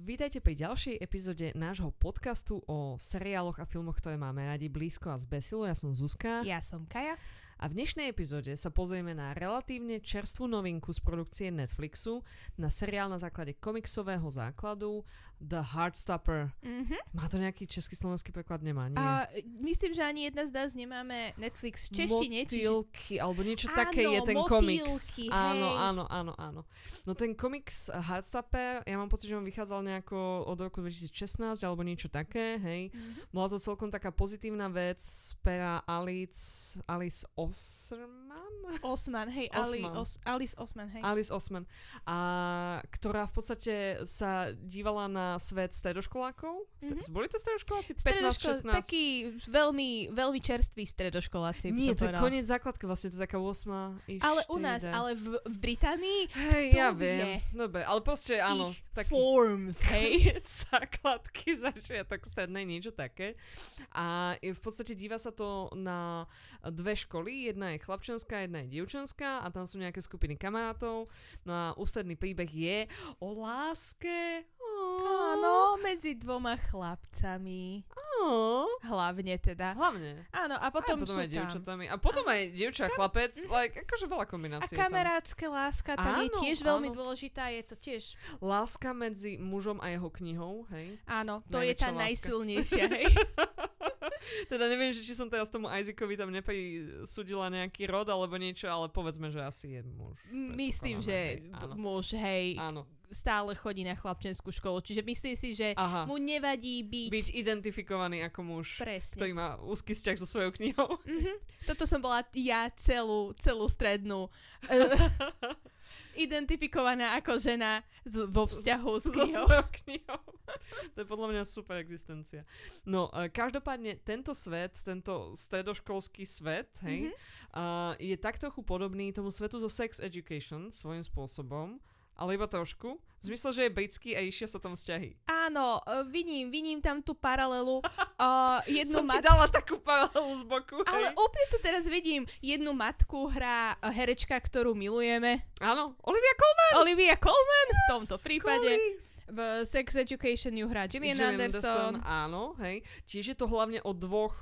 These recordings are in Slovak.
Vítajte pri ďalšej epizóde nášho podcastu o seriáloch a filmoch, ktoré máme radi blízko a zbesilo. Ja som Zuzka. Ja som Kaja. A v dnešnej epizóde sa pozrieme na relatívne čerstvú novinku z produkcie Netflixu, na seriál na základe komiksového základu The Heartstopper. Mm-hmm. Má to nejaký český slovenský preklad? Nemá, nie? A myslím, že ani jedna z nás nemáme Netflix v češtine. Motýlky, alebo niečo Áno, také je ten komiks. motýlky, Áno, hej. áno, áno, áno. No ten komiks Heartstopper, ja mám pocit, že on vychádzal nejako od roku 2016 alebo niečo také, hej. Mhm. Bola to celkom taká pozitívna vec z pera Alice, Alice Osman? Osman, hej, Ali, Osman. Os, Alice Osman, hej. Alice Osman. A ktorá v podstate sa dívala na svet stredoškolákov. Mhm. Boli to stredoškoláci? 15, Stredoško- 16? Taký veľmi, veľmi čerstvý stredoškoláci, Nie, to je koniec základky, vlastne to je taká 8 Ale u nás, ale v, v Británii Hej, ja vie. viem. Dobre, ale proste áno. ich Tak forms, hej. základky, začiatok strednej, niečo také. A v podstate díva sa to na dve školy. Jedna je chlapčenská, jedna je dievčenská a tam sú nejaké skupiny kamarátov. No a ústredný príbeh je o láske. Áno, medzi dvoma chlapcami. Ó, Hlavne teda. Hlavne. Áno, a Potom, potom, a potom sú aj tam. dievčatami. A potom aj dievča a chlapec. Like, akože veľa A kombinácií. je tam. kamarátska láska, tam je Áno, tiež veľmi áno. dôležitá, je to tiež, Láska medzi mužom a jeho knihou, hej. áno, to je Najväčšia tá láska. najsilnejšia, hej. teda neviem, že či som teraz tomu Isaacovi tam neprisudila nejaký rod alebo niečo, ale povedzme, že asi je muž. Myslím, že hej. b- Áno. muž, hej, Áno. Stále chodí na chlapčenskú školu, čiže myslím si, že Aha. mu nevadí byť, Byť identifikovaný ako muž, presne. ktorý má úzky vzťah so svojou knihou. Mhm. Toto som bola ja celú, celú strednú eh, identifikovaná ako žena z, vo vzťahu s so knihou. svojou knihou. to je podľa mňa super existencia. No, e, každopádne tento svet, tento stredoškolský svet, hej, Mhm. uh, je tak trochu podobný tomu svetu zo sex education svojím spôsobom, ale iba trošku. V zmysle, že je britský a išia sa tam vzťahy. Áno, eh, vidím, vidím tam tú paralelu. Uh, jednu Som ti mat- dala takú paralelu z boku. ale hej. úplne to teraz vidím. Jednu matku hrá eh, herečka, ktorú milujeme. Áno, Olivia Colman! Olivia Colman v tomto prípade. Skvelý. V Sex Education ju hrá Gillian, Anderson. Áno, hej. Čiže je to hlavne o dvoch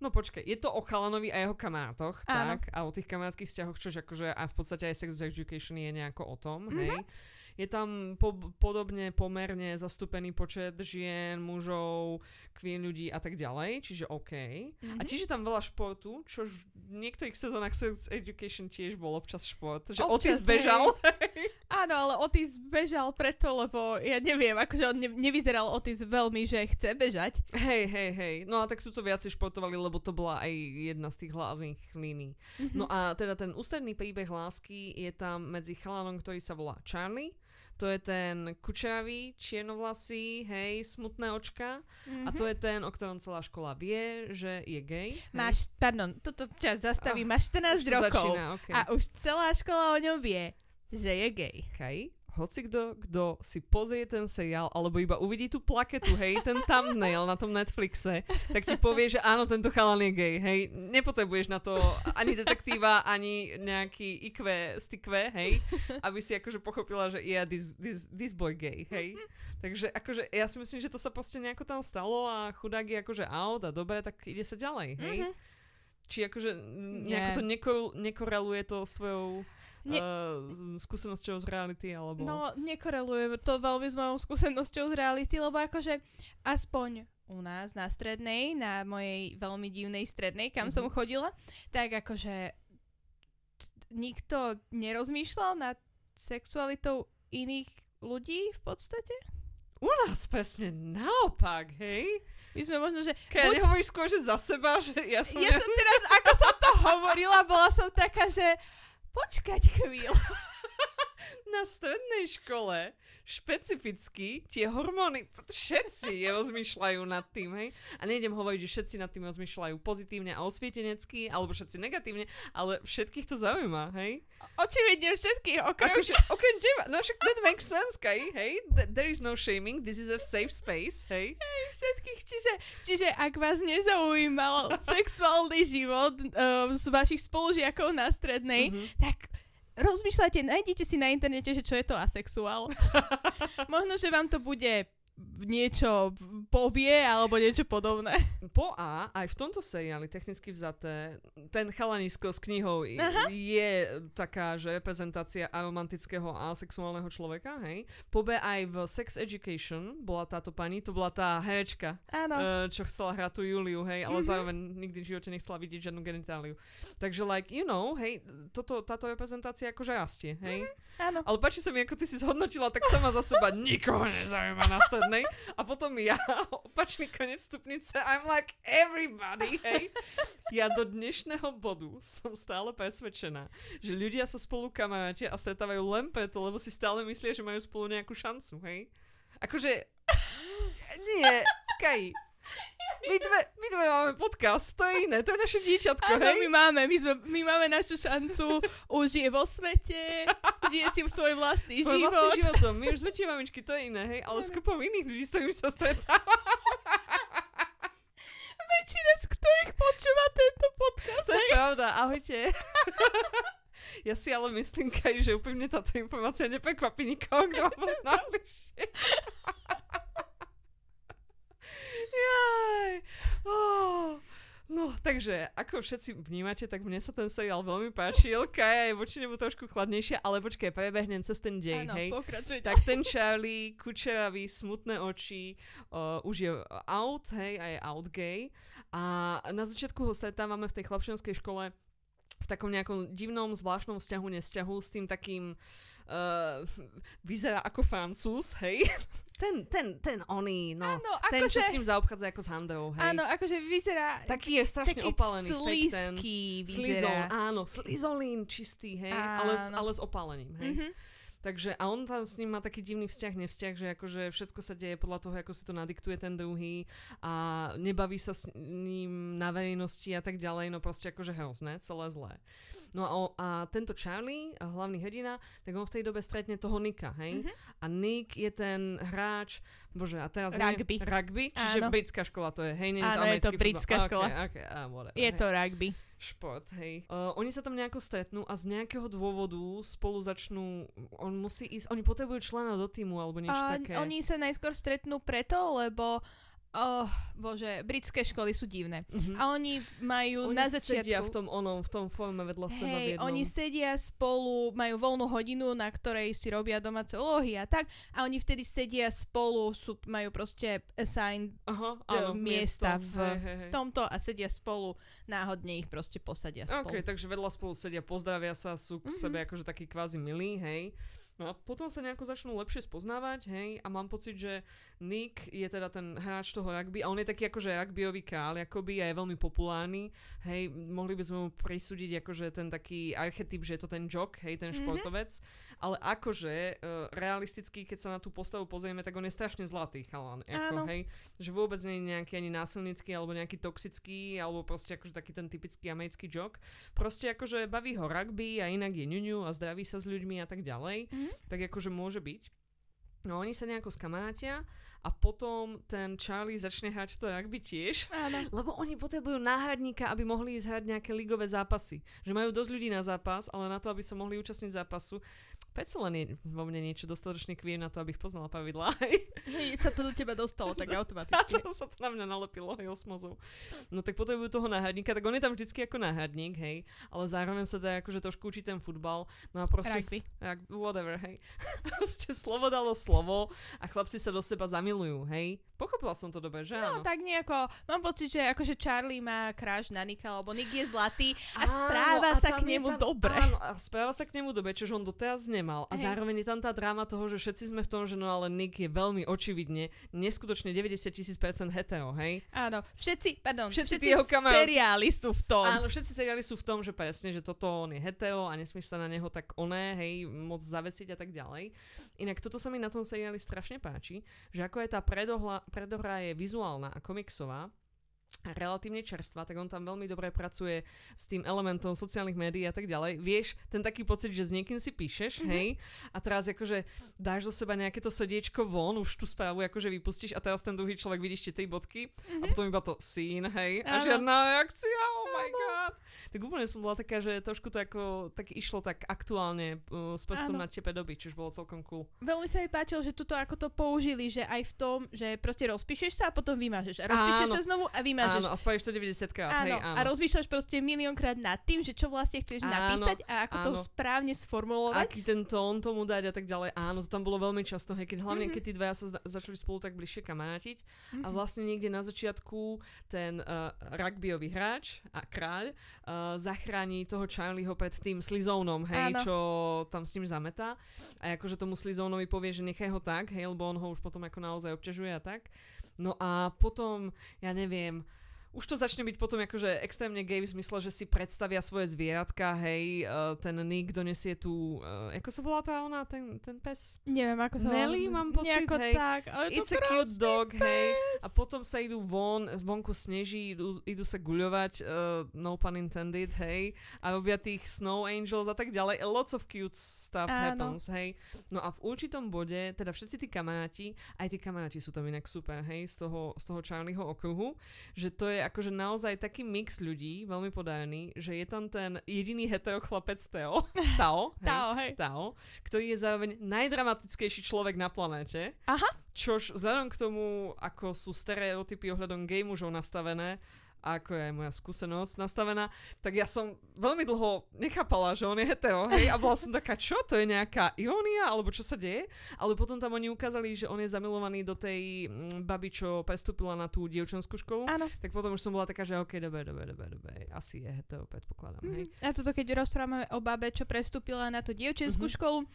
No počkaj, je to o chalanovi a jeho kamarátoch, Áno. tak? A o tých kamarátskych vzťahoch, čož akože a v podstate aj sex education je nejako o tom, Mhm. hej? Je tam po- podobne pomerne zastúpený počet žien, mužov, queer ľudí a tak ďalej, čiže OK. A Mhm. tiež je tam veľa športu, čo v niektorých sezónach sex education tiež bol občas šport. Že Otis Občas, bežal. Áno, ale Otis bežal preto, lebo ja neviem, akože on ne- nevyzeral Otis veľmi, že chce bežať. Hej, hej, hej. No a tak tu to viacej športovali, lebo to bola aj jedna z tých hlavných línií. No a teda ten ústredný príbeh lásky je tam medzi chalanom, ktorý sa volá Charlie. To je ten kučavý, čiernovlasý, hej, smutné očka. A to je ten, o ktorom celá škola vie, že je gay. hej. Mhm. Máš, pardon, toto čas zastaví, Ah, máš Už 14 to rokov Začína, okay. a už celá škola o ňom vie, že je gay. Okay. Hoci kto, si pozrie ten seriál, alebo iba uvidí tú plaketu, hej, ten thumbnail na tom Netflixe, tak ti povie, že áno, tento chalan je gay, hej. Nepotrebuješ na to ani detektíva, ani nejaký IQ, stykve, hej, aby si akože pochopila, že yeah, this, this, this boy gay, hej. Takže akože ja si myslím, že to sa proste nejako tam stalo a chudák je akože out a dobre, tak ide sa ďalej, hej. Mhm. Či akože nejako to neko- nekoreluje to s tvojou Ne- uh, skúsenosťou z reality, alebo... No, nekoreluje to veľmi s mojou skúsenosťou z reality, lebo akože aspoň u nás na strednej, na mojej veľmi divnej strednej, kam som Mhm. chodila, tak akože nikto nerozmýšľal nad sexualitou iných ľudí v podstate. U nás presne naopak, hej? My sme možno, že... Keď Buď- nehovoríš skôr, že za seba, že ja som... Ja som teraz, ako som to hovorila, bola som taká, že počkať chvíľu. Na strednej škole špecificky tie hormóny, všetci rozmýšľajú nad tým, hej? A nejdem hovoriť, že všetci nad tým rozmýšľajú pozitívne a osvietenecky, alebo všetci negatívne, ale všetkých to zaujíma, hej? Očividne všetkých, okrem... Akože, okrem teba, no však that makes sense, Kai, hej? Th- There is no shaming, this is a safe space, hej? všetkých, čiže, čiže ak vás nezaujímal sexuálny život uh, z vašich spolužiakov na strednej, Mhm. tak rozmýšľajte, nájdete si na internete, že čo je to asexuál. Možno, že vám to bude niečo povie alebo niečo podobné. Po A, aj v tomto seriáli, technicky vzaté, ten chalanisko s knihou Aha. je taká, že reprezentácia aromantického a sexuálneho človeka, hej. Po B aj v Sex Education bola táto pani, to bola tá herečka, Áno. eh, čo chcela hrať tú Juliu, hej, ale Mhm. zároveň nikdy v živote nechcela vidieť žiadnu genitáliu. Takže like, you know, hej, toto, táto reprezentácia akože rastie, hej. Áno. Ale páči sa mi, ako ty si zhodnotila tak sama za seba, nikoho nezaujíma na strednej. A potom ja, opačný koniec stupnice, I'm like everybody, hej. Ja do dnešného bodu som stále presvedčená, že ľudia sa spolu kamarátia a stretávajú len preto, lebo si stále myslia, že majú spolu nejakú šancu, hej. Akože, nie, Kaj, my dve, my dve máme podcast, to je iné, to je naše dieťatko, Áno, hej. my máme, my, sme, my máme našu šancu, už žije vo svete, žije si svoj vlastný svoj život. vlastným životom. My už sme tie mamičky, to je iné, hej, ale s Áno. kopom iných ľudí, s ktorými sa stretávam. Väčšina z ktorých počúva tento podcast. To je pravda, ahojte. Ja si ale myslím, Kaj, že úplne táto informácia neprekvapí nikoho, kto ma pozná bližšie. Jaj. Oh. No, takže, ako všetci vnímate, tak mne sa ten seriál veľmi páčil. Kaj je voči nemu trošku chladnejšia, ale počkaj, prebehnem cez ten dej, Áno, hej. pokračuj. Tak ten Charlie, kučeravý, smutné oči, uh, už je out, hej, a je out gay. A na začiatku ho stretávame v tej chlapčenskej škole v takom nejakom divnom, zvláštnom vzťahu, nesťahu s tým takým uh, vyzerá ako francúz, hej. Ten, ten, ten oný, no. Áno, ten, čo s akože, ním zaobchádza ako s handou, hej. áno, akože vyzerá Taký je strašne taký opálený, fake ten. slízky Slizol, vyzerá. áno, slizolín čistý, hej, ale s, Áno. ale s opálením, hej. Mhm. Takže a on tam s ním má taký divný vzťah, nevzťah, že akože všetko sa deje podľa toho, ako si to nadiktuje ten druhý a nebaví sa s ním na verejnosti a tak ďalej, no proste akože hrozné, celé zlé. No a, a tento Charlie, hlavný hrdina, tak on v tej dobe stretne toho Nika, hej? Mhm. A Nick je ten hráč, bože, a teraz... Rugby. Nie, rugby, čiže Áno. britská škola to je, hej? Nie Áno, je to britská škola. Okay, okay, ah, whatever, Je hej to rugby. Šport, hej. Uh, oni sa tam nejako stretnú a z nejakého dôvodu spolu začnú, on musí ísť, oni potrebujú člena do týmu alebo niečo A také. oni sa najskôr stretnú preto, lebo oh, bože, britské školy sú divné. Mhm. A oni majú oni na začiatku... sedia v tom onom, v tom forme vedľa seba v Hej, jednom. oni sedia spolu, majú voľnú hodinu, na ktorej si robia domáce úlohy a tak. A oni vtedy sedia spolu, sú, majú proste assigned Aha, e, áno, miesta miesto. v hej, hej, hej. tomto a sedia spolu. Náhodne ich proste posadia spolu. OK, takže vedľa spolu sedia, pozdravia sa, sú k Mhm. sebe akože takí kvázi milí, hej. No a potom sa nejako začnú lepšie spoznávať, hej, a mám pocit, že Nick je teda ten hráč toho rugby a on je taký akože rugbyový král, akoby a je veľmi populárny, hej, mohli by sme mu prisúdiť akože ten taký archetyp, že je to ten jock, hej, ten Mhm. športovec, ale akože uh, realisticky, keď sa na tú postavu pozrieme, tak on je strašne zlatý chalan, ako, hej, že vôbec nie je nejaký ani násilnický, alebo nejaký toxický, alebo proste akože taký ten typický americký jock, proste akože baví ho rugby a inak je ňuňu a zdraví sa s ľuďmi a tak ďalej, Mhm. tak akože môže byť. No oni sa nejako skamarátia a potom ten Charlie začne hrať to rugby tiež, Áno. lebo oni potrebujú náhradníka, aby mohli ísť hrať nejaké ligové zápasy. Že majú dosť ľudí na zápas, ale na to, aby sa mohli účastniť zápasu, predsa len je vo mne niečo dostatočne queer na to, aby ich poznala pravidlá. Hej, sa to do teba dostalo tak automaticky. Áno, sa to na mňa nalepilo, hej, osmozou. No tak potrebujú toho náhradníka, tak on je tam vždycky ako náhradník, hej, ale zároveň sa dá akože trošku učí ten futbal, no a proste... Rugby. S, jak, whatever, hej. proste slovo dalo slovo a chlapci sa do seba zamilujú, hej. Pochopila som to dobre, že No áno? tak nejako, mám pocit, že akože Charlie má kráž na Nika, lebo Nick je zlatý a Áno, správa a sa k nemu tam- dobre. Áno, a správa sa k nemu dobre, čož on doteraz nemal. A Hej. zároveň je tam tá dráma toho, že všetci sme v tom, že no ale Nick je veľmi očividne, neskutočne 90 tisíc percent hetero, hej. Áno, všetci, pardon, Všetci všetci, jeho v kamaráti- seriáli sú v tom. Áno, všetci seriály sú v tom, že presne, že toto on je hetero a nesmieš sa na neho tak oné, hej, moc zavesiť a tak ďalej. Inak toto sa mi na tom seriáli strašne páči, že ako je tá predohla, predohra je vizuálna a komiksová, relatívne čerstvá, tak on tam veľmi dobre pracuje s tým elementom sociálnych médií a tak ďalej. Vieš, ten taký pocit, že s niekým si píšeš, mm-hmm. hej, a teraz akože dáš zo seba nejaké to srdiečko von, už tú správu akože vypustíš a teraz ten druhý človek vidíš tie tri bodky mm-hmm. a potom iba to sín, hej, a žiadna reakcia, oh my god. Tak úplne som bola taká, že trošku to ako, tak išlo tak aktuálne uh, s prstom na tepe doby, čiže bolo celkom cool. Veľmi sa mi páčilo, že tuto ako to použili, že aj v tom, že proste rozpíšeš sa a potom vymažeš. A rozpíšeš áno. sa znovu a vymažeš Áno, a spravíš to 90 krát. Áno, hej, áno. a rozmýšľaš proste miliónkrát nad tým, že čo vlastne chceš áno, napísať a ako áno. to správne sformulovať. Aký ten tón tomu dať a tak ďalej. Áno, to tam bolo veľmi často, hej, keď, hlavne mm-hmm. keď tí dvaja sa začali spolu tak bližšie kamarátiť mm-hmm. a mhm. vlastne niekde na začiatku ten uh, rugbyový hráč a kráľ uh, zachráni toho Charlieho pred tým slizónom, hej, áno. čo tam s ním zametá. A akože tomu slizónovi povie, že nechaj ho tak, hej, lebo on ho už potom ako naozaj obťažuje a tak. No a potom, ja neviem, už to začne byť potom akože extrémne gay v zmysle, že si predstavia svoje zvieratka, hej, uh, ten Nick donesie tu, uh, ako sa volá tá ona, ten, ten pes? Neviem, ako sa Nelly, mám pocit, Nejako hej. tak, ale It's a cute dog, pes. hej. A potom sa idú von, vonku sneží, idú, idú sa guľovať, uh, no pun intended, hej. A robia tých snow angels a tak ďalej. Lots of cute stuff Áno. happens, hej. No a v určitom bode, teda všetci tí kamaráti, aj tí kamaráti sú tam inak super, hej, z toho, z toho Charlieho okruhu, že to je je akože naozaj taký mix ľudí, veľmi podaný, že je tam ten jediný hetero chlapec Teo, Tao, hej, Tao, hej. Tao, ktorý je zároveň najdramatickejší človek na planéte. Aha. Čož vzhľadom k tomu, ako sú stereotypy ohľadom gay mužov nastavené, a ako je moja skúsenosť nastavená, tak ja som veľmi dlho nechápala, že on je hetero, hej, a bola som taká, čo, to je nejaká iónia, alebo čo sa deje, ale potom tam oni ukázali, že on je zamilovaný do tej mm, baby, čo prestúpila na tú dievčenskú školu, Áno. tak potom už som bola taká, že ok, dobre, dobre, dobre, dobre, asi je hetero, predpokladám, hej. Mm. A toto, keď rozprávame o babe, čo prestúpila na tú dievčenskú Mhm. školu, uh,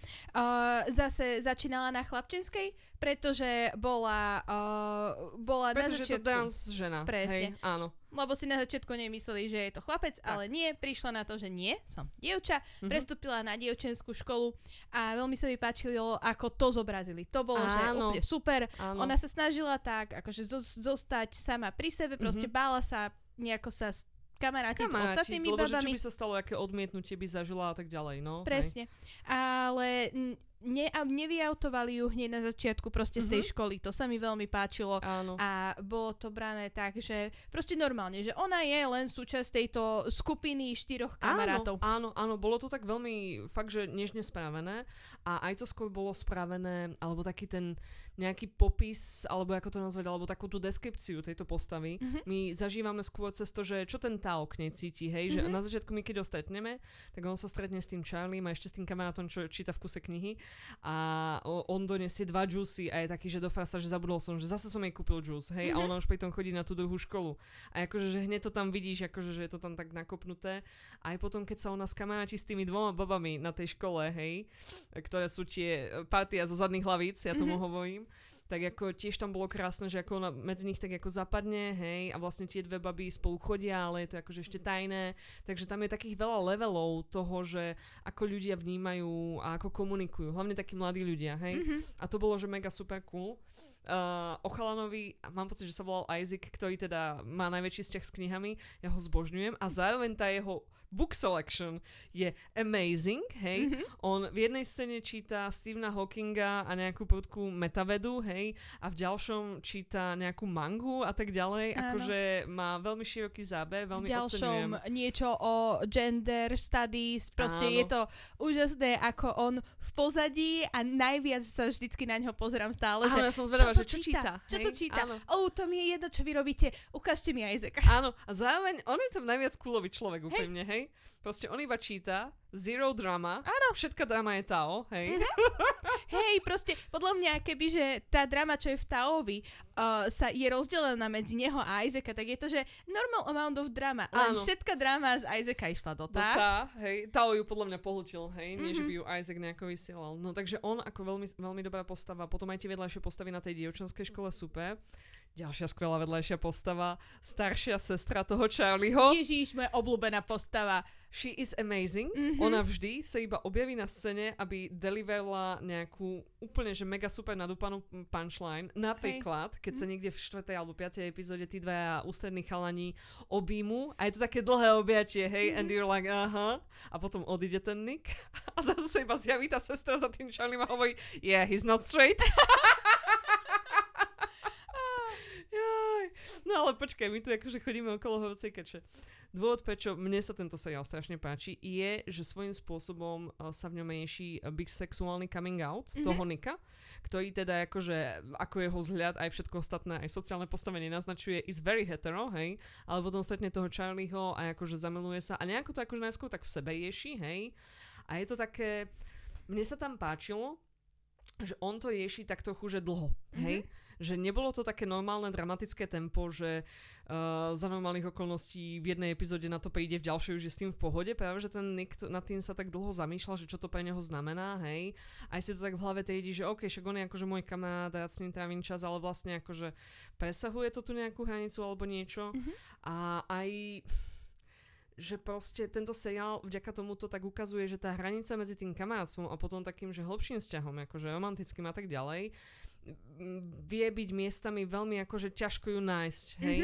zase začínala na chlapčenskej, pretože bola, uh, bola na Pretože je to začiatku... dance žena, Presne. hej, áno. Lebo si na začiatku nemysleli, že je to chlapec, Tak. ale nie, prišla na to, že nie, som dievča, Mhm. prestúpila na dievčenskú školu a veľmi sa mi páčilo, ako to zobrazili. To bolo, že Áno. úplne super. Áno. Ona sa snažila tak, akože zos- zostať sama pri sebe, proste Mhm. bála sa nejako sa kamarátiť s ostatnými lebo že čo babami. by sa stalo, aké odmietnutie by zažila a tak ďalej, no. hej. Presne. Ale n- ne, a nevyautovali ju hneď na začiatku proste z tej Mhm. školy. To sa mi veľmi páčilo. Áno. A bolo to brané tak, že proste normálne, že ona je len súčasť tejto skupiny štyroch kamarátov. Áno, áno, áno, bolo to tak veľmi fakt, že nežne správené a aj to skôr bolo spravené, alebo taký ten nejaký popis, alebo ako to nazvať, alebo takú tú deskripciu tejto postavy. Mhm. My zažívame skôr cez to, že čo ten Tao k nej cíti, hej, že Mhm. na začiatku my keď ho stretneme, tak on sa stretne s tým Charliem a ešte s tým kamarátom, čo číta v kuse knihy a on donesie dva juicy a je taký, že dofá sa, že zabudol som, že zase som jej kúpil juice, hej, a Mhm. ona už pritom chodí na tú druhú školu. A akože, že hneď to tam vidíš, akože, že je to tam tak nakopnuté. A aj potom, keď sa ona skamaráti s tými dvoma babami na tej škole, hej, ktoré sú tie e, partia zo zadných hlavíc, ja tomu Mhm. hovorím, tak ako tiež tam bolo krásne, že ako ona medzi nich tak ako zapadne, hej, a vlastne tie dve baby spolu chodia, ale je to akože ešte tajné, takže tam je takých veľa levelov toho, že ako ľudia vnímajú a ako komunikujú, hlavne takí mladí ľudia, hej, Mhm. a to bolo, že mega super cool. Uh, o chalanovi, mám pocit, že sa volal Isaac, ktorý teda má najväčší vzťah s knihami, ja ho zbožňujem a zároveň tá jeho book selection je amazing, hej. Mhm. On v jednej scéne číta Stephena Hawkinga a nejakú prudkú metavedu, hej, a v ďalšom číta nejakú mangu a tak ďalej, Áno. akože má veľmi široký záber, veľmi v ďalšom oceňujem. niečo o gender studies, proste Áno. je to úžasné, ako on v pozadí a najviac sa vždycky na ňo pozerám stále, Áno, že ja som zvedavá, to že čo číta. Čo hej? to číta? Áno. Oh, to mi je jedno, čo vy robíte. Ukážte mi Isaaca. Áno, a zároveň on je tam najviac coolový človek úprimne, hej. right? Proste on iba číta, zero drama, Áno. všetka drama je Tao, hej. Mhm. Hej, proste, podľa mňa, keby, že tá drama, čo je v Taovi, uh, sa je rozdelená medzi neho a Isaaca, tak je to, že normal amount of drama. Len Áno. všetka drama z Isaaca išla do tá. tá, hej, Tao ju podľa mňa pohltil, hej, že Mhm. by ju Isaac nejako vysielal. No takže on ako veľmi, veľmi dobrá postava, potom aj tie vedľajšie postavy na tej dievčenskej škole super. Ďalšia skvelá vedľajšia postava, staršia sestra toho Charlieho. Ježíš, moja obľúbená postava. She is amazing. Mhm. Ona vždy sa iba objaví na scéne, aby deliverla nejakú úplne, že mega super nadúpanú punchline. Napríklad, keď sa niekde v 4. alebo 5. epizóde tí dvaja ústrední chalani objímu a je to také dlhé objatie, hej, and you're like, aha. A potom odíde ten Nick a zase sa iba zjaví tá sestra za tým Charlie a hovorí, yeah, he's not straight. Jaj. No ale počkaj, my tu akože chodíme okolo hovocej keče. Dôvod, prečo mne sa tento seriál strašne páči, je, že svojím spôsobom uh, sa v ňom rieši uh, bisexuálny coming out Mhm. toho Nika, ktorý teda akože, ako jeho vzhľad aj všetko ostatné, aj sociálne postavenie naznačuje, is very hetero, hej, ale potom stretne toho Charlieho a akože zamiluje sa a nejako to akože najskôr tak v sebe rieši, hej, a je to také, mne sa tam páčilo, že on to rieši tak trochu, že dlho, hej, že nebolo to také normálne dramatické tempo, že uh, za normálnych okolností v jednej epizóde na to príde, v ďalšej už je s tým v pohode, práve že ten Nick to, nad tým sa tak dlho zamýšľal, že čo to pre neho znamená, hej. Aj si to tak v hlave triedi, že OK, však on je akože môj kamarát, rád s ním trávim čas, ale vlastne akože presahuje to tu nejakú hranicu alebo niečo. Mhm. A aj že proste tento seriál vďaka tomuto tak ukazuje, že tá hranica medzi tým kamarátstvom a potom takým, že hlbším vzťahom, akože romantickým a tak ďalej, vie byť miestami veľmi akože ťažko ju nájsť, hej.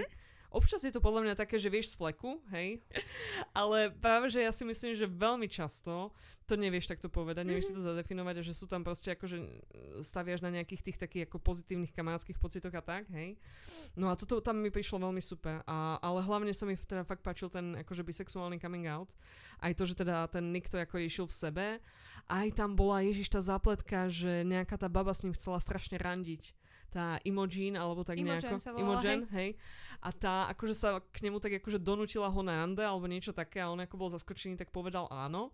Občas je to podľa mňa také, že vieš z fleku, hej, ale práve, že ja si myslím, že veľmi často to nevieš takto povedať, nevieš si to zadefinovať a že sú tam proste akože e, staviaš na nejakých tých takých ako pozitívnych kamarátskych pocitoch a tak, hej. No a toto tam mi prišlo veľmi super, a, ale hlavne sa mi teda fakt páčil ten akože bisexuálny coming out, aj to, že teda ten Nick to ako išiel v sebe, aj tam bola Ježiš tá zápletka, že nejaká tá baba s ním chcela strašne randiť tá Imogen, alebo tak Imogen nejako. sa volala, Imogen, hej. A tá akože sa k nemu tak akože donútila ho na rande, alebo niečo také a on ako bol zaskočený, tak povedal áno.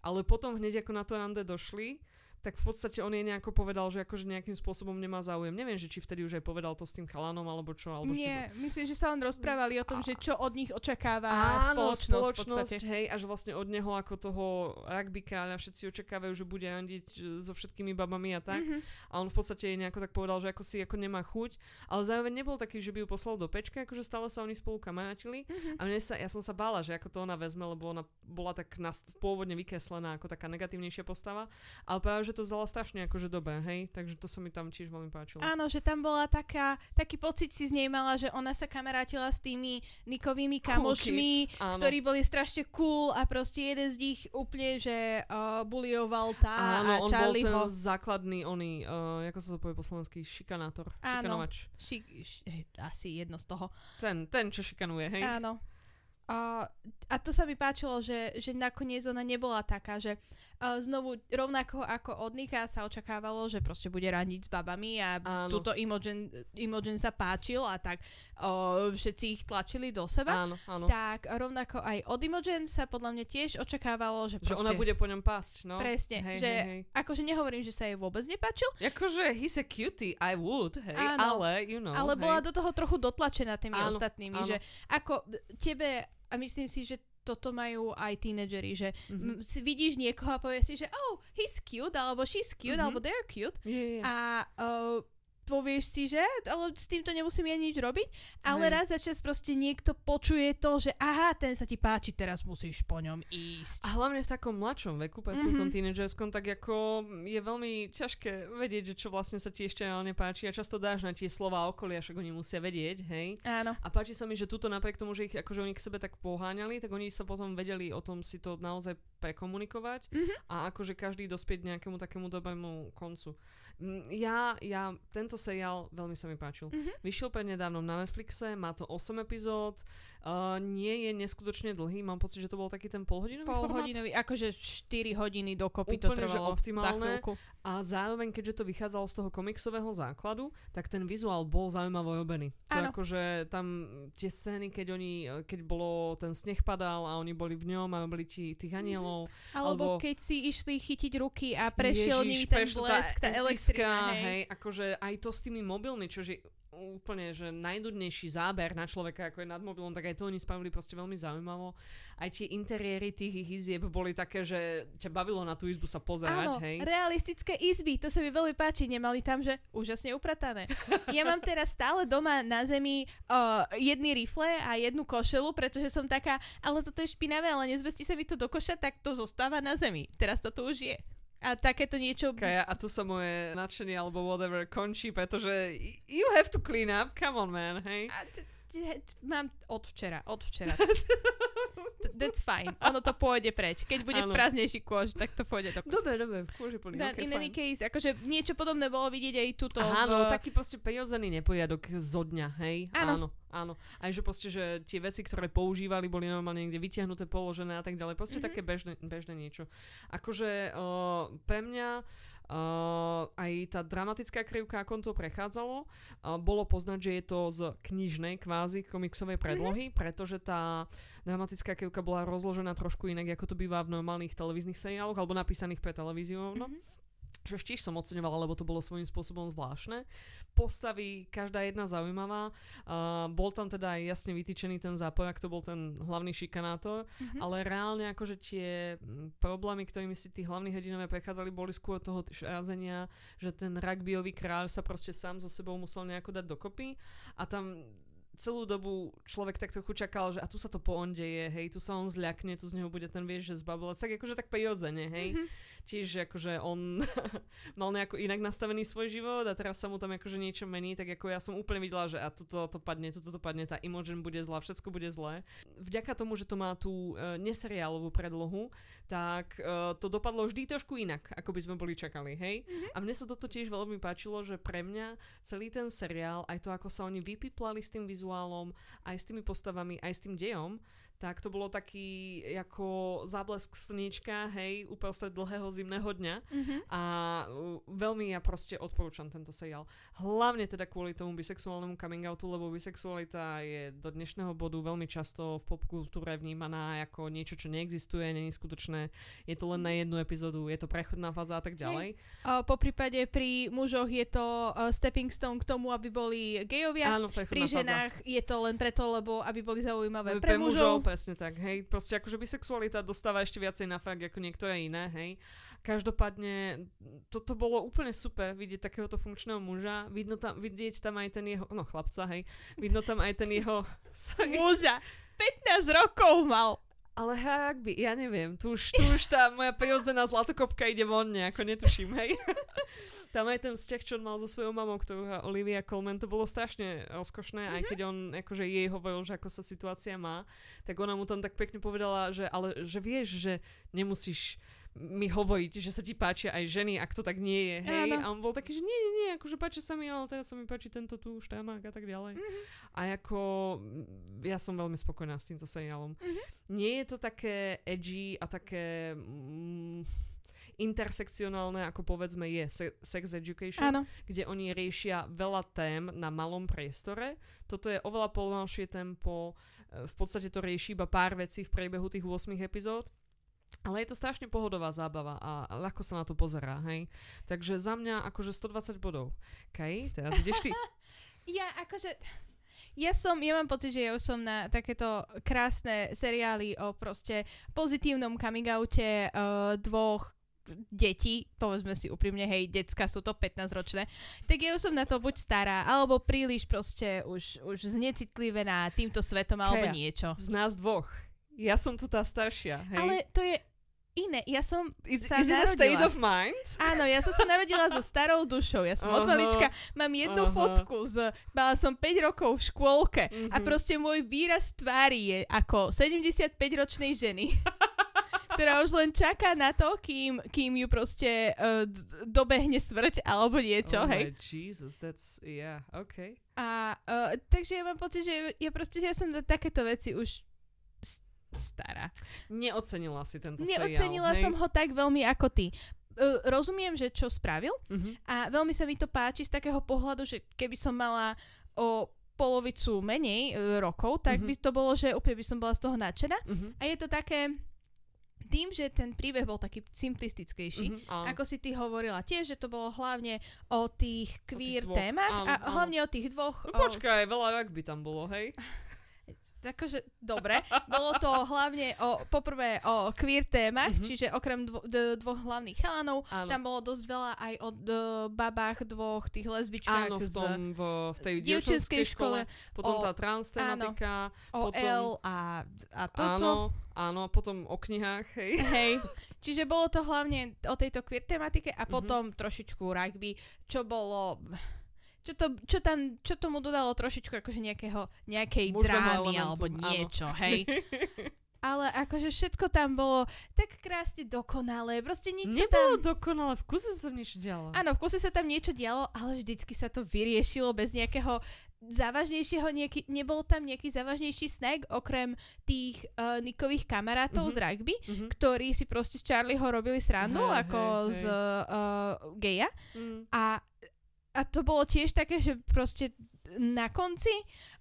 Ale potom hneď ako na to rande došli, tak v podstate on jej nejako povedal, že akože nejakým spôsobom nemá záujem. Neviem, že či vtedy už aj povedal to s tým chalanom, alebo čo. Alebo Nie, myslím, že sa len rozprávali o tom, že čo od nich očakáva Áno, spoločnosť, spoločnosť, v podstate. hej, až vlastne od neho ako toho rugby a všetci očakávajú, že bude randiť e, so všetkými babami a tak. Mhm. A on v podstate jej nejako tak povedal, že ako si ako nemá chuť, ale zároveň nebol taký, že by ju poslal do pečka, akože stále sa oni spolu kamarátili. Mhm. A mne sa, ja som sa bála, že ako to ona vezme, lebo ona bola tak nas, pôvodne vykreslená ako taká negatívnejšia postava, ale práve, že to vzala strašne akože dobe, hej, takže to sa mi tam tiež veľmi páčilo. Áno, že tam bola taká, taký pocit si z nej mala, že ona sa kamarátila s tými Nikovými Cool kamošmi, kids, áno. ktorí boli strašne cool a proste jeden z nich úplne, že uh, bulioval tá Áno, a on bol Charlieho. ten základný, oný, uh, ako sa to povie po slovensky, šikanátor, Áno. šikanovač. Ši, š, asi jedno z toho. Ten, ten, čo šikanuje, hej? Áno. A, a to sa mi páčilo, že, že nakoniec ona nebola taká, že uh, znovu rovnako ako od Nika sa očakávalo, že proste bude randiť s babami a Áno. túto Imogen, Imogen sa páčil a tak uh, všetci ich tlačili do seba. Áno, áno. Tak rovnako aj od Imogen sa podľa mňa tiež očakávalo, že Že proste... ona bude po ňom pásť, no. Presne, hej, že hej, hej. akože nehovorím, že sa jej vôbec nepáčil, Akože he's a cutie, I would, hej, Áno. ale, you know, ale hej. bola do toho trochu dotlačená tými Áno, ostatnými, áno. že ako tebe, a myslím si, že toto majú aj tínedžeri, že Mhm. mm. si vidíš niekoho a povieš si, že oh, he's cute, alebo she's cute, Mhm. alebo they're cute Je, je. a uh, povieš si, že ale s týmto nemusím ja nič robiť, ale Hej. raz za čas proste niekto počuje to, že aha, ten sa ti páči, teraz musíš po ňom ísť. A hlavne v takom mladšom veku, presne v tom Mhm. tínedžerskom, tak ako je veľmi ťažké vedieť, že čo vlastne sa ti ešte reálne páči a často dáš na tie slova okolia, však oni musia vedieť, hej. Áno. A páči sa mi, že tuto napriek tomu, že ich akože oni k sebe tak poháňali, tak oni sa potom vedeli o tom si to naozaj prekomunikovať Mhm. a akože každý dospieť nejakému takému dobrému koncu. Mm, Ja, ja, tento seriál veľmi sa mi páčil. Mhm. Vyšiel prednedávnom na Netflixe, má to 8 epizód, uh, nie je neskutočne dlhý, mám pocit, že to bol taký ten polhodinový formát. Polhodinový, akože 4 hodiny dokopy to Úplne, že trvalo za optimálne. chvíľku. A zároveň, keďže to vychádzalo z toho komiksového základu, tak ten vizuál bol zaujímavo robený. To akože tam tie scény, keď oni, keď bolo ten sneh padal a oni boli v ňom a robili ti tých anielov. Alebo Alebo- keď si išli chytiť ruky a prešiel Ježiš, nimi ten blesk, tá SSK, elektrina, hej. hej. Akože aj to s tými mobilmi, čože úplne, že najdudnejší záber na človeka, ako je nad mobilom, tak aj to oni spravili proste veľmi zaujímavo. Aj tie interiéry tých ich izieb boli také, že ťa bavilo na tú izbu sa pozerať, Áno, hej. realistické izby, to sa mi veľmi páči, nemali tam, že úžasne upratané. Ja mám teraz stále doma na zemi uh, jedny rifle a jednu košelu, pretože som taká, ale toto je špinavé, ale nezbestí sa mi to do koša, tak to zostáva na zemi. Teraz toto už je. A takéto niečo... Kaja, a tu sa moje nadšenie alebo whatever končí, pretože you have to clean up, come on man, hej. A t- mám od včera, od včera. That's fine. Ono to pôjde preč. Keď bude Áno. prázdnejší kôž, tak to pôjde do. Dobre, dobre, kôže plný, okay, in any case, akože niečo podobné bolo vidieť aj tuto Áno, v... taký proste prirodzený neporiadok zo dňa, hej? Áno. áno. áno. Aj že proste, že tie veci, ktoré používali, boli normálne niekde vytiahnuté, položené a tak ďalej. Proste Mhm. také bežné, bežné niečo. Akože uh, pre mňa Uh, aj tá dramatická krivka, ako to prechádzalo, uh, bolo poznať, že je to z knižnej kvázi komiksovej predlohy, pretože tá dramatická krivka bola rozložená trošku inak, ako to býva v normálnych televíznych seriáloch alebo napísaných pre televíziu. No Mhm. Čo tiež som oceňovala, lebo to bolo svojím spôsobom zvláštne. Postavy, každá jedna zaujímavá. Uh, bol tam teda aj jasne vytýčený ten zápojak, to bol ten hlavný šikanátor, Mhm. ale reálne akože tie problémy, ktorými si tí hlavní hrdinové prechádzali, boli skôr toho šrázenia, že ten rugbyový kráľ sa proste sám so sebou musel nejako dať dokopy a tam celú dobu človek tak trochu čakal, že a tu sa to po on deje, hej, tu sa on zľakne, tu z neho bude ten, vieš, že zbabulec, tak akože tak prirodzene, hej. Mhm. Tiež akože on mal nejako inak nastavený svoj život a teraz sa mu tam akože niečo mení, tak ako ja som úplne videla, že a toto to padne, toto to padne, tá Imogen bude zlá, všetko bude zlé. Vďaka tomu, že to má tú e, neseriálovú predlohu, tak e, to dopadlo vždy trošku inak, ako by sme boli čakali, hej? Mhm. A mne sa toto tiež veľmi páčilo, že pre mňa celý ten seriál, aj to, ako sa oni vypiplali s tým vizuálom, aj s tými postavami, aj s tým dejom, tak to bolo taký ako záblesk slniečka, hej, uprostred dlhého zimného dňa Mhm. a veľmi ja proste odporúčam tento seriál. Hlavne teda kvôli tomu bisexuálnemu coming outu, lebo bisexualita je do dnešného bodu veľmi často v popkultúre vnímaná ako niečo, čo neexistuje, je skutočné, je to len na jednu epizódu, je to prechodná fáza a tak ďalej. O, po prípade pri mužoch je to uh, stepping stone k tomu, aby boli gejovia. Áno, Pri fáza. ženách je to len preto, lebo aby boli zaujímavé Pre pre, mužov. Presne tak, hej. Proste akože bisexualita dostáva ešte viacej na fakt ako niektoré iné, hej. Každopádne, toto bolo úplne super vidieť takéhoto funkčného muža, vidno tam, vidieť tam aj ten jeho, no chlapca, hej, vidno tam aj ten jeho, sorry, Muža. 15 rokov mal. Ale ak by, ja neviem, tu už, tu už tá moja prirodzená zlatokopka ide von nejako, netuším, hej. tam aj ten vzťah, čo on mal so svojou mamou, ktorú Olivia Colman, to bolo strašne rozkošné, aj keď on akože jej hovoril, že ako sa situácia má, tak ona mu tam tak pekne povedala, že ale že vieš, že nemusíš mi hovoriť, že sa ti páčia aj ženy, ak to tak nie je, hej. Áno. A on bol taký, že nie, nie, nie, akože páči sa mi, ale teraz sa mi páči tento tu štámák a tak ďalej. Mhm. A ako, mm, ja som veľmi spokojná s týmto seriálom. Mhm. Nie je to také edgy a také mm, intersekcionálne, ako povedzme je se- Sex Education, Áno. kde oni riešia veľa tém na malom priestore. Toto je oveľa pomalšie tempo, e, v podstate to rieši iba pár vecí v priebehu tých 8 epizód. Ale je to strašne pohodová zábava a ľahko sa na to pozerá, hej. Takže za mňa akože 120 bodov. Kaj, teraz ideš ty. Ja akože... Ja som, ja mám pocit, že ja už som na takéto krásne seriály o proste pozitívnom coming oute uh, dvoch detí, povedzme si úprimne, hej, decka sú to 15 ročné, tak ja som na to buď stará, alebo príliš proste už, už znecitlivená týmto svetom, alebo Kaja. niečo. Z nás dvoch. Ja som tu tá staršia, hej. Ale to je iné. Ja som Is, sa is it a state narodila. of mind? Áno, ja som sa narodila so starou dušou. Ja som od Aha. malička, mám jednu Aha. fotku z, mala som 5 rokov v škôlke a Mhm. proste môj výraz tvári je ako 75-ročnej ženy. ktorá už len čaká na to, kým, kým ju proste uh, dobehne smrť alebo niečo, oh hej. my Jesus, that's, yeah, okay. A uh, takže ja mám pocit, že ja proste ja som na takéto veci už stará. Neocenila si tento Neocenila seriál, som ho tak veľmi ako ty. Uh, rozumiem, že čo spravil Uh-huh. a veľmi sa mi to páči z takého pohľadu, že keby som mala o polovicu menej uh, rokov, tak Mhm. by to bolo, že úplne by som bola z toho nadšená. Uh-huh. A je to také, tým, že ten príbeh bol taký simplistickejší, Mhm, áno. ako si ty hovorila tiež, že to bolo hlavne o tých queer dvoch, témach áno, a áno. hlavne o tých dvoch... No o- počkaj, veľa by tam bolo, hej? akože, dobre, bolo to hlavne o, poprvé o queer témach, Mhm. čiže okrem dvo, d, dvoch hlavných chalanov, Áno. tam bolo dosť veľa aj o d, babách dvoch tých lesbičkách Áno, v, z, tom, v, v tej dievčenskej dievčenskej škole, potom o- tá trans tematika, o potom- L a, a toto. áno, áno, a potom o knihách, hej. Hej. Čiže bolo to hlavne o tejto queer tematike a Mhm. potom trošičku rugby, čo bolo... Čo, to, čo, tam, čo tomu dodalo trošičku akože nejakého, nejakej Mužného drámy elementu, alebo áno. niečo, hej. Ale akože všetko tam bolo tak krásne dokonalé, proste nič sa Nebolo tam... dokonale, v kuse sa tam niečo dialo. Áno, v kuse sa tam niečo dialo, ale vždycky sa to vyriešilo bez nejakého závažnejšieho, nejaký, nebol tam nejaký závažnejší snack okrem tých uh, Nikových kamarátov Mhm. z rugby, Mhm. ktorí si proste z Charlieho robili srandu Hej, ako hej, z uh, geja. Mm. A, a to bolo tiež také, že proste na konci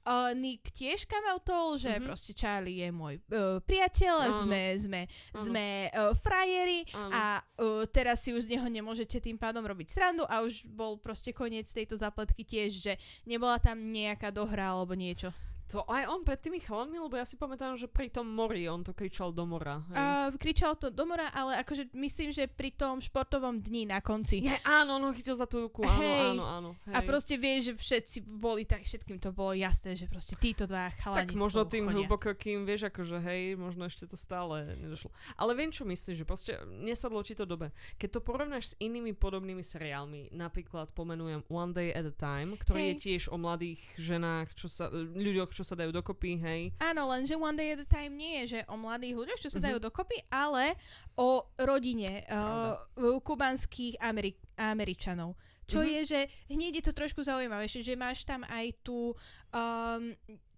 uh, Nick tiež kamautol, že Mhm. proste Charlie je môj uh, priateľ a Áno. sme, sme, Áno. sme uh, frajeri Áno. a uh, teraz si už z neho nemôžete tým pádom robiť srandu a už bol proste koniec tejto zapletky tiež, že nebola tam nejaká dohra alebo niečo. To aj on pred tými chalami, lebo ja si pamätám, že pri tom mori on to kričal do mora. Hej. Uh, kričal to do mora, ale akože myslím, že pri tom športovom dni na konci. Je, áno, no chytil za tú ruku, áno, Hej. áno, áno. Hej. A proste vieš, že všetci boli tak, všetkým to bolo jasné, že proste títo dva chalani tak možno tým chodia. hlbokokým, vieš, akože hej, možno ešte to stále nedošlo. Ale viem, čo myslíš, že proste nesadlo ti to dobe. Keď to porovnáš s inými podobnými seriálmi, napríklad pomenujem One Day at a Time, ktorý Hej. je tiež o mladých ženách, čo sa, ľuďoch, čo sa dajú dokopy, hej. Áno, lenže One Day at a Time nie je, že o mladých ľuďoch, čo sa Mhm. dajú dokopy, ale o rodine uh, kubanských Ameri- Američanov. Čo Mhm. je, že hneď je to trošku zaujímavejšie, že máš tam aj tú, um,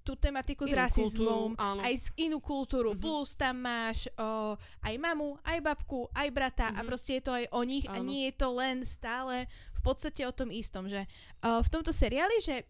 tú tematiku s Inú rasizmom, kultúru, aj z inú kultúru, Mhm. plus tam máš o, aj mamu, aj babku, aj brata a Mhm. proste je to aj o nich a Áno. nie je to len stále v podstate o tom istom, že o, v tomto seriáli, že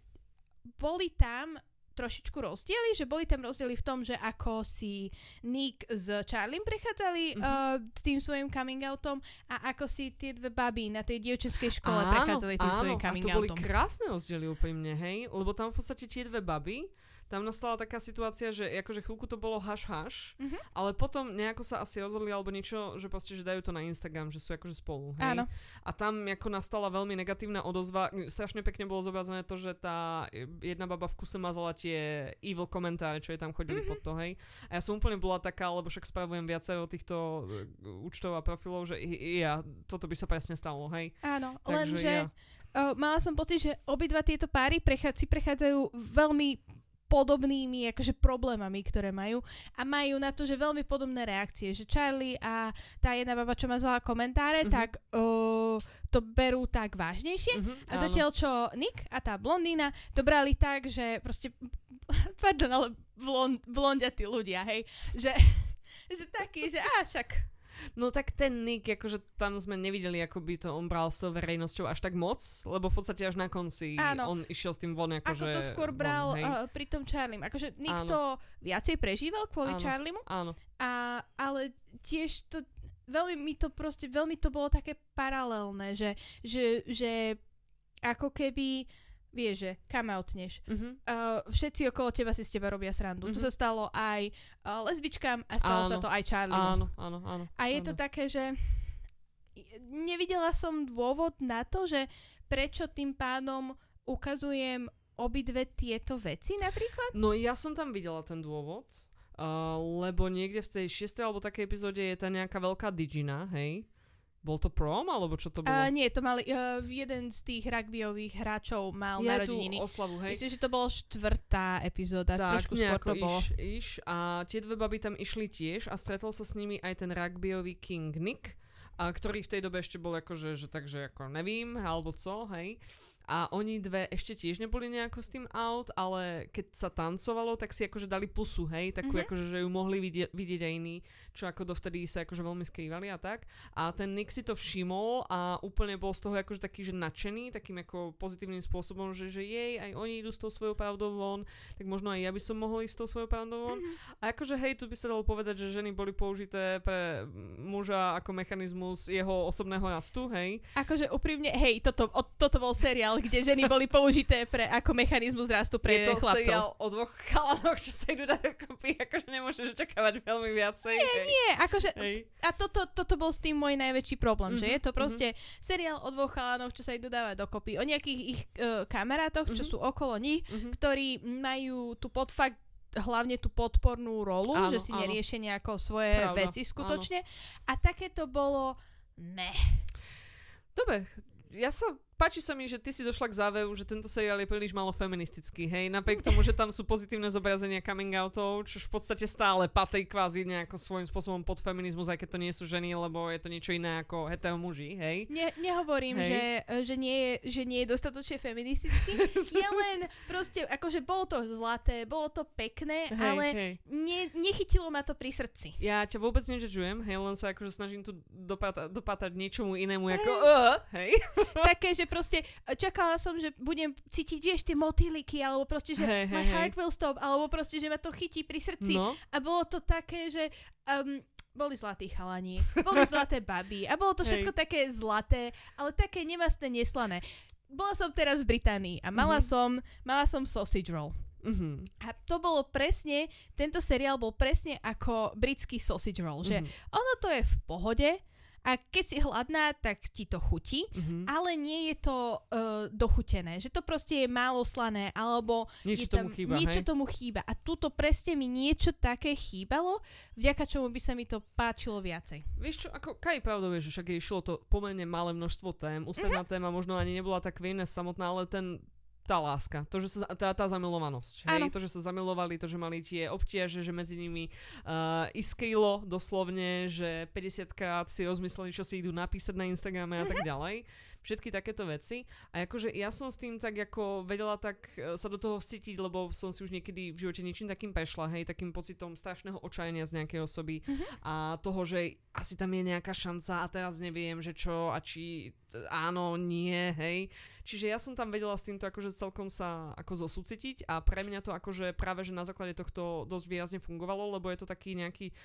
boli tam trošičku rozdiely, že boli tam rozdiely v tom, že ako si Nick s Charliem prechádzali Mhm. uh, s tým svojim coming outom a ako si tie dve baby na tej dievčenskej škole áno, prechádzali tým áno, svojim coming a to boli outom. krásne rozdiely úprimne, hej, lebo tam v podstate tie dve baby, tam nastala taká situácia, že akože chvíľku to bolo haš-haš, Mhm. ale potom nejako sa asi rozhodli alebo niečo, že proste, že dajú to na Instagram, že sú akože spolu, hej. Áno. A tam ako nastala veľmi negatívna odozva, strašne pekne bolo zobrazené to, že tá jedna baba v kuse mazala tie evil komentáre, čo je tam chodili Mhm. pod to, hej. A ja som úplne bola taká, lebo však spravujem viacero týchto e, účtov a profilov, že ja, toto by sa presne stalo, hej. Áno, Takže lenže ja. uh, mala som pocit, že obidva tieto páry prechá- si prechádzajú veľmi podobnými akože problémami, ktoré majú. A majú na to, že veľmi podobné reakcie, že Charlie a tá jedna baba, čo mazala komentáre, Mhm. tak uh, to berú tak vážnejšie. Mhm, a zatiaľ čo Nick a tá blondína to brali tak, že proste pardon, ale blond, blondiatí ľudia, hej, že že taký, že á, však No tak ten Nick, akože tam sme nevideli, ako by to on bral s tou verejnosťou až tak moc, lebo v podstate až na konci Áno. on išiel s tým von ako akože to skôr von, bral hej. uh, pri tom Charliem. Akože Nick Áno. to viacej prežíval kvôli Áno. Charliemu, Áno. a, ale tiež to veľmi mi to proste, veľmi to bolo také paralelné, že, že, že ako keby vieš, že come outneš. Mhm. Uh, všetci okolo teba si z teba robia srandu. To Mhm. sa stalo aj uh, lesbičkám a stalo sa Áno. to aj Charliemu. Áno, áno, áno. A je to áno. také, že nevidela som dôvod na to, že prečo tým pádom ukazujem obidve tieto veci napríklad. No ja som tam videla ten dôvod, uh, lebo niekde v tej šiestej alebo takej epizóde je tá nejaká veľká digina, hej? Bol to prom, alebo čo to bolo? Uh, nie, to mali uh, jeden z tých rugbyových hráčov mal tú narodeniny. oslavu, hej? Myslím, že to bolo štvrtá epizóda, tak, trošku skôr to bolo. iš, iš. A tie dve baby tam išli tiež a stretol sa s nimi aj ten rugbyový King Nick, a ktorý v tej dobe ešte bol akože, že takže ako nevím, alebo co, hej. A oni dve ešte tiež neboli nejako s tým out, ale keď sa tancovalo, tak si akože dali pusu, hej, takú Mhm. akože, že ju mohli vidieť, vidieť aj iní, čo ako dovtedy sa akože veľmi skrývali a tak. A ten Nick si to všimol a úplne bol z toho akože taký, že nadšený, takým ako pozitívnym spôsobom, že, že jej, aj oni idú s tou svojou pravdou von, tak možno aj ja by som mohol ísť s tou svojou pravdou von. Mhm. A akože hej, tu by sa dalo povedať, že ženy boli použité pre muža ako mechanizmus jeho osobného rastu, hej. Akože úprimne, hej, toto, o, toto bol seriál, kde ženy boli použité pre, ako mechanizmus rastu pre je to chlapcov. seriál o dvoch chalanoch, čo sa idú dať dokopy, akože nemôžeš čakávať veľmi viacej. hej. Nie, akože, Hej. a toto, toto bol s tým môj najväčší problém, že Mhm, je to proste seriál o dvoch chalanoch, čo sa idú dávať dokopy, o nejakých ich uh, kamarátoch, čo Mhm. sú okolo nich, Mhm. ktorí majú tu pod fakt hlavne tú podpornú rolu, Áno, že si áno. neriešia nejako svoje Pravda, veci skutočne. A také to bolo, ne. Dobre, ja sa, páči sa mi, že ty si došla k záveru, že tento seriál je príliš malo feministický, hej, napriek tomu, že tam sú pozitívne zobrazenia coming outov, čo v podstate stále patrí kvázi nejako svojím spôsobom pod feminizmus, aj keď to nie sú ženy, lebo je to niečo iné ako hetero muži, hej. Ne, nehovorím, Hej. že, že, nie je, že nie je dostatočne feministický. ja len proste, akože bolo to zlaté, bolo to pekné, hej, ale hej. ne, nechytilo ma to pri srdci. Ja ťa vôbec nežadžujem, hej, len sa akože snažím tu dopata- dopátať niečomu inému, ako uh, hej. Také, že proste e, čakala som, že budem cítiť, vieš, tie motýliky, alebo proste, že Hej, my heart will stop, alebo proste, že ma to chytí pri srdci. No, A bolo to také, že um, boli zlatí chalani, boli zlaté baby a bolo to všetko Hej. také zlaté, ale také nemastné, neslané. Bola som teraz v Británii a mala, Mhm. som, mala som sausage roll. mhm, A to bolo presne, tento seriál bol presne ako britský sausage roll, že mhm, ono to je v pohode a keď si hladná, tak ti to chutí, mhm. ale nie je to uh, dochutené, že to proste je málo slané, alebo Niečo je tam, tomu chýba, niečo hej. tomu chýba. A tuto presne mi niečo také chýbalo, vďaka čomu by sa mi to páčilo viacej. Vieš čo, ako Kaj pravdou je, že však išlo to pomerne malé množstvo tém. Ústredná Mhm. téma možno ani nebola tak Queen samotná, ale ten tá láska, to, že sa, tá, tá zamilovanosť, hej, Áno. to, že sa zamilovali, to, že mali tie obtiaže, že medzi nimi uh, iskejlo doslovne, že 50 krát si rozmysleli, čo si idú napísať na Instagrame a Mhm. tak ďalej. Všetky takéto veci. A akože ja som s tým tak ako vedela tak eh, sa do toho vcítiť, lebo som si už niekedy v živote niečím takým prešla, hej, takým pocitom strašného očajania z nejakej osoby Mhm. a toho, že asi tam je nejaká šanca a teraz neviem, že čo a či áno, nie, hej. Čiže ja som tam vedela s týmto akože celkom sa ako zosúcitiť a pre mňa to akože práve, že na základe tohto dosť výrazne fungovalo, lebo je to taký nejaký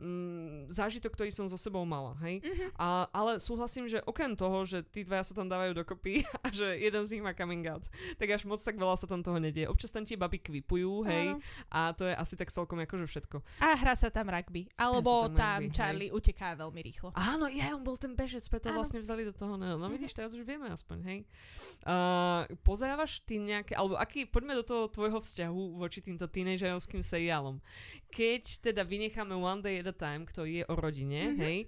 mm, zážitok, ktorý som so sebou mala, hej. Mhm. A, ale súhlasím, že okrem toho, že tí dvaja sa tam dávajú dokopy a že jeden z nich má coming out, tak až moc tak veľa sa tam toho nedie. Občas tam tie baby kvipujú, hej, Áno. a to je asi tak celkom akože všetko. A hrá sa tam rugby. Alebo tam tam, rugby, hej. Charlie uteká veľmi rýchlo. Áno, ja on bol ten bežec, preto vlastne vzali do toho. No, no Mhm. vidíš, teraz už vieme aspoň, hej. Uh, pozerávaš ty nejaké, alebo aký, poďme do toho tvojho vzťahu voči týmto tínejžerovským seriálom. Keď teda vynecháme One Day a Time, ktorý je o rodine, Mhm. hej,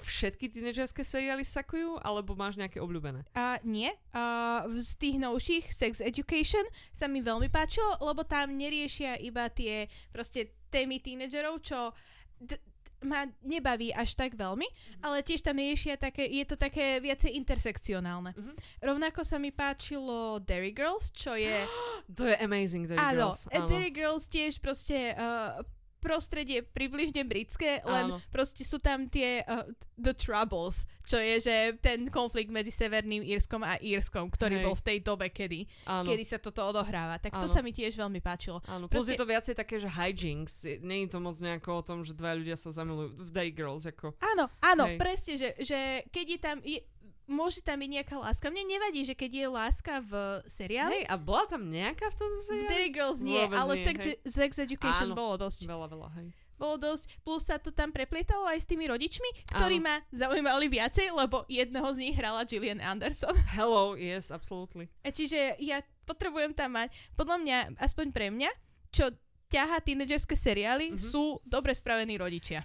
všetky tínejžerské seriály sakujú, alebo máš nejaké obľúbené? A nie, a z tých novších Sex Education sa mi veľmi páčilo, lebo tam neriešia iba tie proste témy tínedžerov, čo d- ma nebaví až tak veľmi, ale tiež tam riešia také, je to také viacej intersekcionálne. Mhm. Rovnako sa mi páčilo Derry Girls, čo je... To je amazing, áno, Girls. Áno, Derry Girls tiež proste... Uh, prostredie približne britské, len Áno. proste sú tam tie uh, the troubles, čo je, že ten konflikt medzi Severným Írskom a Írskom, ktorý Hej. bol v tej dobe, kedy, Áno, kedy sa toto odohráva. Tak to Áno. sa mi tiež veľmi páčilo. áno. Plus proste- je to viacej také, že hijinks. Je to moc nejako o tom, že dva ľudia sa zamilujú. Day Girls, ako... Áno, áno, Hej. presne, že, že keď je tam... Je, môže tam byť nejaká láska. Mne nevadí, že keď je láska v seriáli, Hej, a bola tam nejaká v tomto v seriáli? Derry Girls nie, Vôbec ale v nie, sex, hej. sex Education Áno. bolo dosť. Veľa, veľa, hej. Bolo dosť. Plus sa to tam preplietalo aj s tými rodičmi, ktorí Áno. ma zaujímali viacej, lebo jedného z nich hrala Gillian Anderson. Hello, yes, absolutely. A Čiže ja potrebujem tam mať, podľa mňa, aspoň pre mňa, čo ťaha tínedžerské seriály, Mhm. sú dobre spravení rodičia.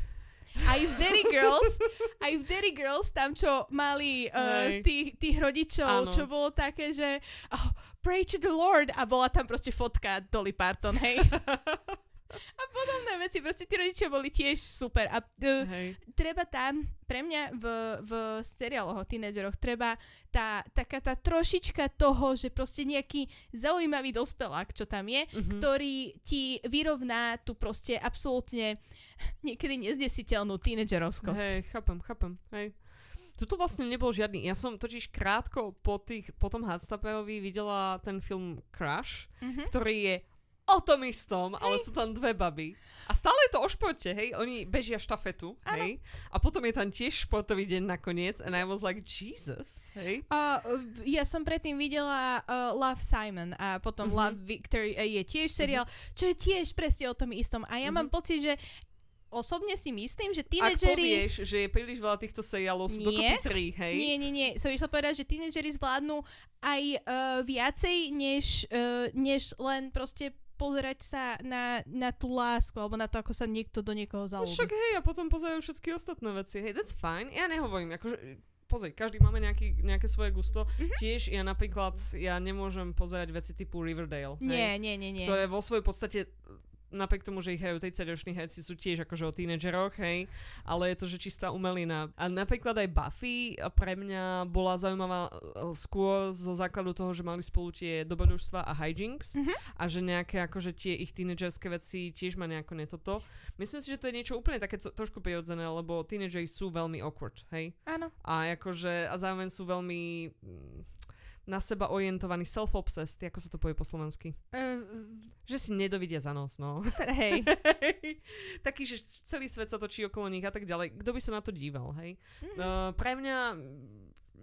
Aj v Derry Girls, aj v Derry Girls, tam čo mali uh, Hej. tých, tých rodičov, Áno. čo bolo také, že oh, pray to the Lord a bola tam proste fotka Dolly Parton, hej. A podobné veci, proste tí rodičia boli tiež super. A uh, Hej. treba tam, pre mňa v, v seriáloch o tínedžeroch, treba tá, taká tá trošička toho, že proste nejaký zaujímavý dospelák, čo tam je, Mhm. ktorý ti vyrovná tú proste absolútne niekedy neznesiteľnú tínedžerovskosť. Hej, chápem, chápem. Hej. Tuto vlastne nebol žiadny. Ja som totiž krátko po, tých, po tom Hardstapeovi videla ten film Crash, Mhm. ktorý je o tom istom, ale sú tam dve baby. A stále je to o športe, hej? Oni bežia štafetu, Áno. hej? A potom je tam tiež športový deň nakoniec and I was like, Jesus, hej? Uh, ja som predtým videla uh, Love Simon a potom Mhm. Love Victory uh, je tiež seriál, čo je tiež presne o tom istom. A ja mám Mhm. pocit, že osobne si myslím, že Ak tínedžeri... povieš, že je príliš veľa týchto seriálov, sú Nie. dokopy tri, hej? Nie, nie, nie. Som išla povedať, že tínedžeri zvládnu aj uh, viacej, než, uh, než len proste pozerať sa na, na tú lásku, alebo na to, ako sa niekto do niekoho No zalúbi. však hej, a potom pozerajú všetky ostatné veci. Hej, that's fine. Ja nehovorím, akože pozri, každý máme nejaký, nejaké svoje gusto. Mhm. Tiež ja napríklad, ja nemôžem pozerať veci typu Riverdale. Nie, Hej. nie, nie, nie. To je vo svojej podstate napriek tomu, že ich hrajú 30-roční herci, sú tiež akože o tínedžeroch, hej, ale je to, že čistá umelina. A napríklad aj Buffy pre mňa bola zaujímavá eh, skôr zo základu toho, že mali spolu tie dobrodružstva a hijinks Mhm. a že nejaké akože tie ich tínedžerské veci tiež ma nejako netoto. Myslím si, že to je niečo úplne také trošku prirodzené, lebo tínedžeri sú veľmi awkward, hej. Áno. A akože, a zároveň sú veľmi mm, na seba orientovaní, self-obsessed, ako sa to povie po slovensky. Uh, Že si nedovidia za nos, no. hej. Taký, že celý svet sa točí okolo nich a tak ďalej. Kto by sa na to díval, hej? Mhm. Uh, pre mňa,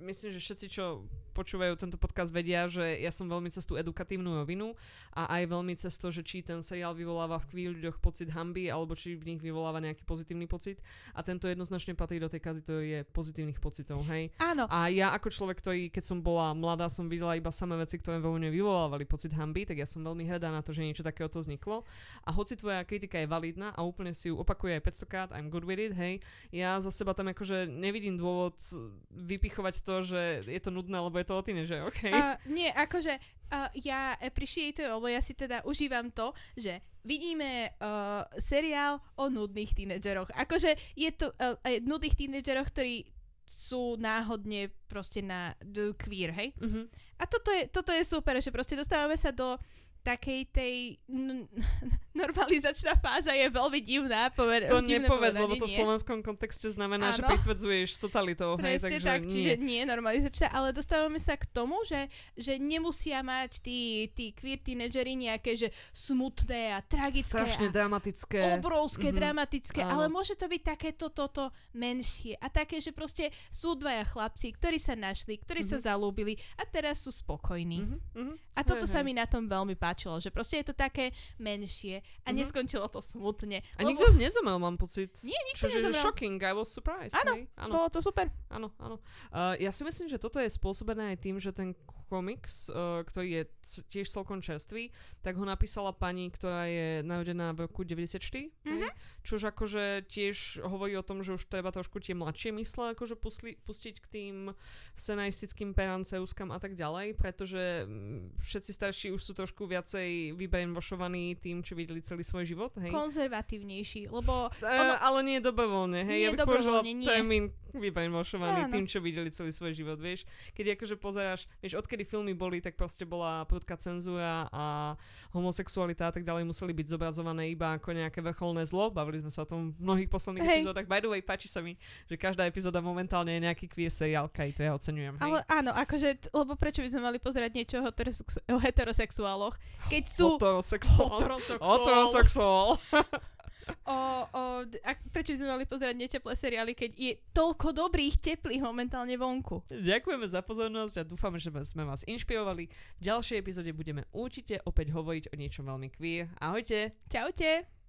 myslím, že všetci, čo počúvajú tento podcast, vedia, že ja som veľmi cez tú edukatívnu rovinu a aj veľmi cez to, že či ten seriál vyvoláva v ľuďoch pocit hamby, alebo či v nich vyvoláva nejaký pozitívny pocit. A tento jednoznačne patrí do tej kategórie pozitívnych pocitov, hej? Áno. A ja ako človek, ktorý, keď som bola mladá, som videla iba samé veci, ktoré vo mne vyvolávali pocit hamby, tak ja som veľmi hrdá na to, že niečo takéhoto vzniklo. A hoci tvoja kritika je validná a úplne si ju opakuje aj 500 krát, I'm good with it, hej, ja za seba tam akože nevidím dôvod vypichovať to, že je to nudné, lebo je to o tíneže, OK? Uh, nie, akože uh, ja appreciate, lebo ja si teda užívam to, že vidíme uh, seriál o nudných tínedžeroch. Akože je to uh, nudných tínedžeroch, ktorí sú náhodne proste na d- queer, hej? Mhm. A toto je, toto je super, že proste dostávame sa do takej tej n- normalizačná fáza je veľmi divná. Pover, To nepovedz, lebo to v slovenskom kontexte znamená, že Áno. pritvrdzuješ s totalitou, hej, Presne takže tak, nie. čiže nie normalizačná, ale dostávame sa k tomu, že, že nemusia mať tí, tí queer teenagery nejaké, že smutné a tragické Strašne a dramatické. obrovské, Mhm. dramatické, Áno. ale môže to byť takéto toto menšie a také, že proste sú dvaja chlapci, ktorí sa našli, ktorí sa Mhm. zalúbili a teraz sú spokojní. Mhm, mhm. A toto Hej, sa hej. mi na tom veľmi páčilo, že proste je to také menšie a Mhm. neskončilo to smutne. A lebo nikto nezomel, mám pocit. Nie, nikto Čiže nezomrel. shocking, I was surprised. Áno, áno, bolo to super. áno, áno. Uh, ja si myslím, že toto je spôsobené aj tým, že ten komiks, uh, ktorý je c- tiež celkom čerstvý, tak ho napísala pani, ktorá je narodená v roku 94, Mhm. hej? čož akože tiež hovorí o tom, že už treba trošku tie mladšie mysle akože pusli, pustiť k tým scenaristickým peranceúskam a tak ďalej, pretože mm, všetci starší už sú trošku viacej vybrainwashovaní tým, čo videli celý svoj život, hej? Konzervatívnejší, lebo Uh, Ono- ale nie dobrovoľne, hej. Nie ja bych použila termín Áno. tým, čo videli celý svoj život, vieš. Keď akože pozeráš, vieš, odkedy filmy boli, tak proste bola prudká cenzúra a homosexualita a tak ďalej museli byť zobrazované iba ako nejaké vrcholné zlo. Bavili sme sa o tom v mnohých posledných Hej. epizódach. By the way, páči sa mi, že každá epizóda momentálne je nejaký queer seriál, kaj, to ja oceňujem, hej. Ale áno, akože, lebo prečo by sme mali pozerať niečo o heterosexuáloch, keď sú... Heterosexuál. Heterosexuál. o, o, a prečo by sme mali pozerať neteplé seriály, keď je toľko dobrých, teplých momentálne vonku. Ďakujeme za pozornosť a dúfame, že sme vás inšpirovali. V ďalšej epizóde budeme určite opäť hovoriť o niečom veľmi queer. Ahojte! Čaute!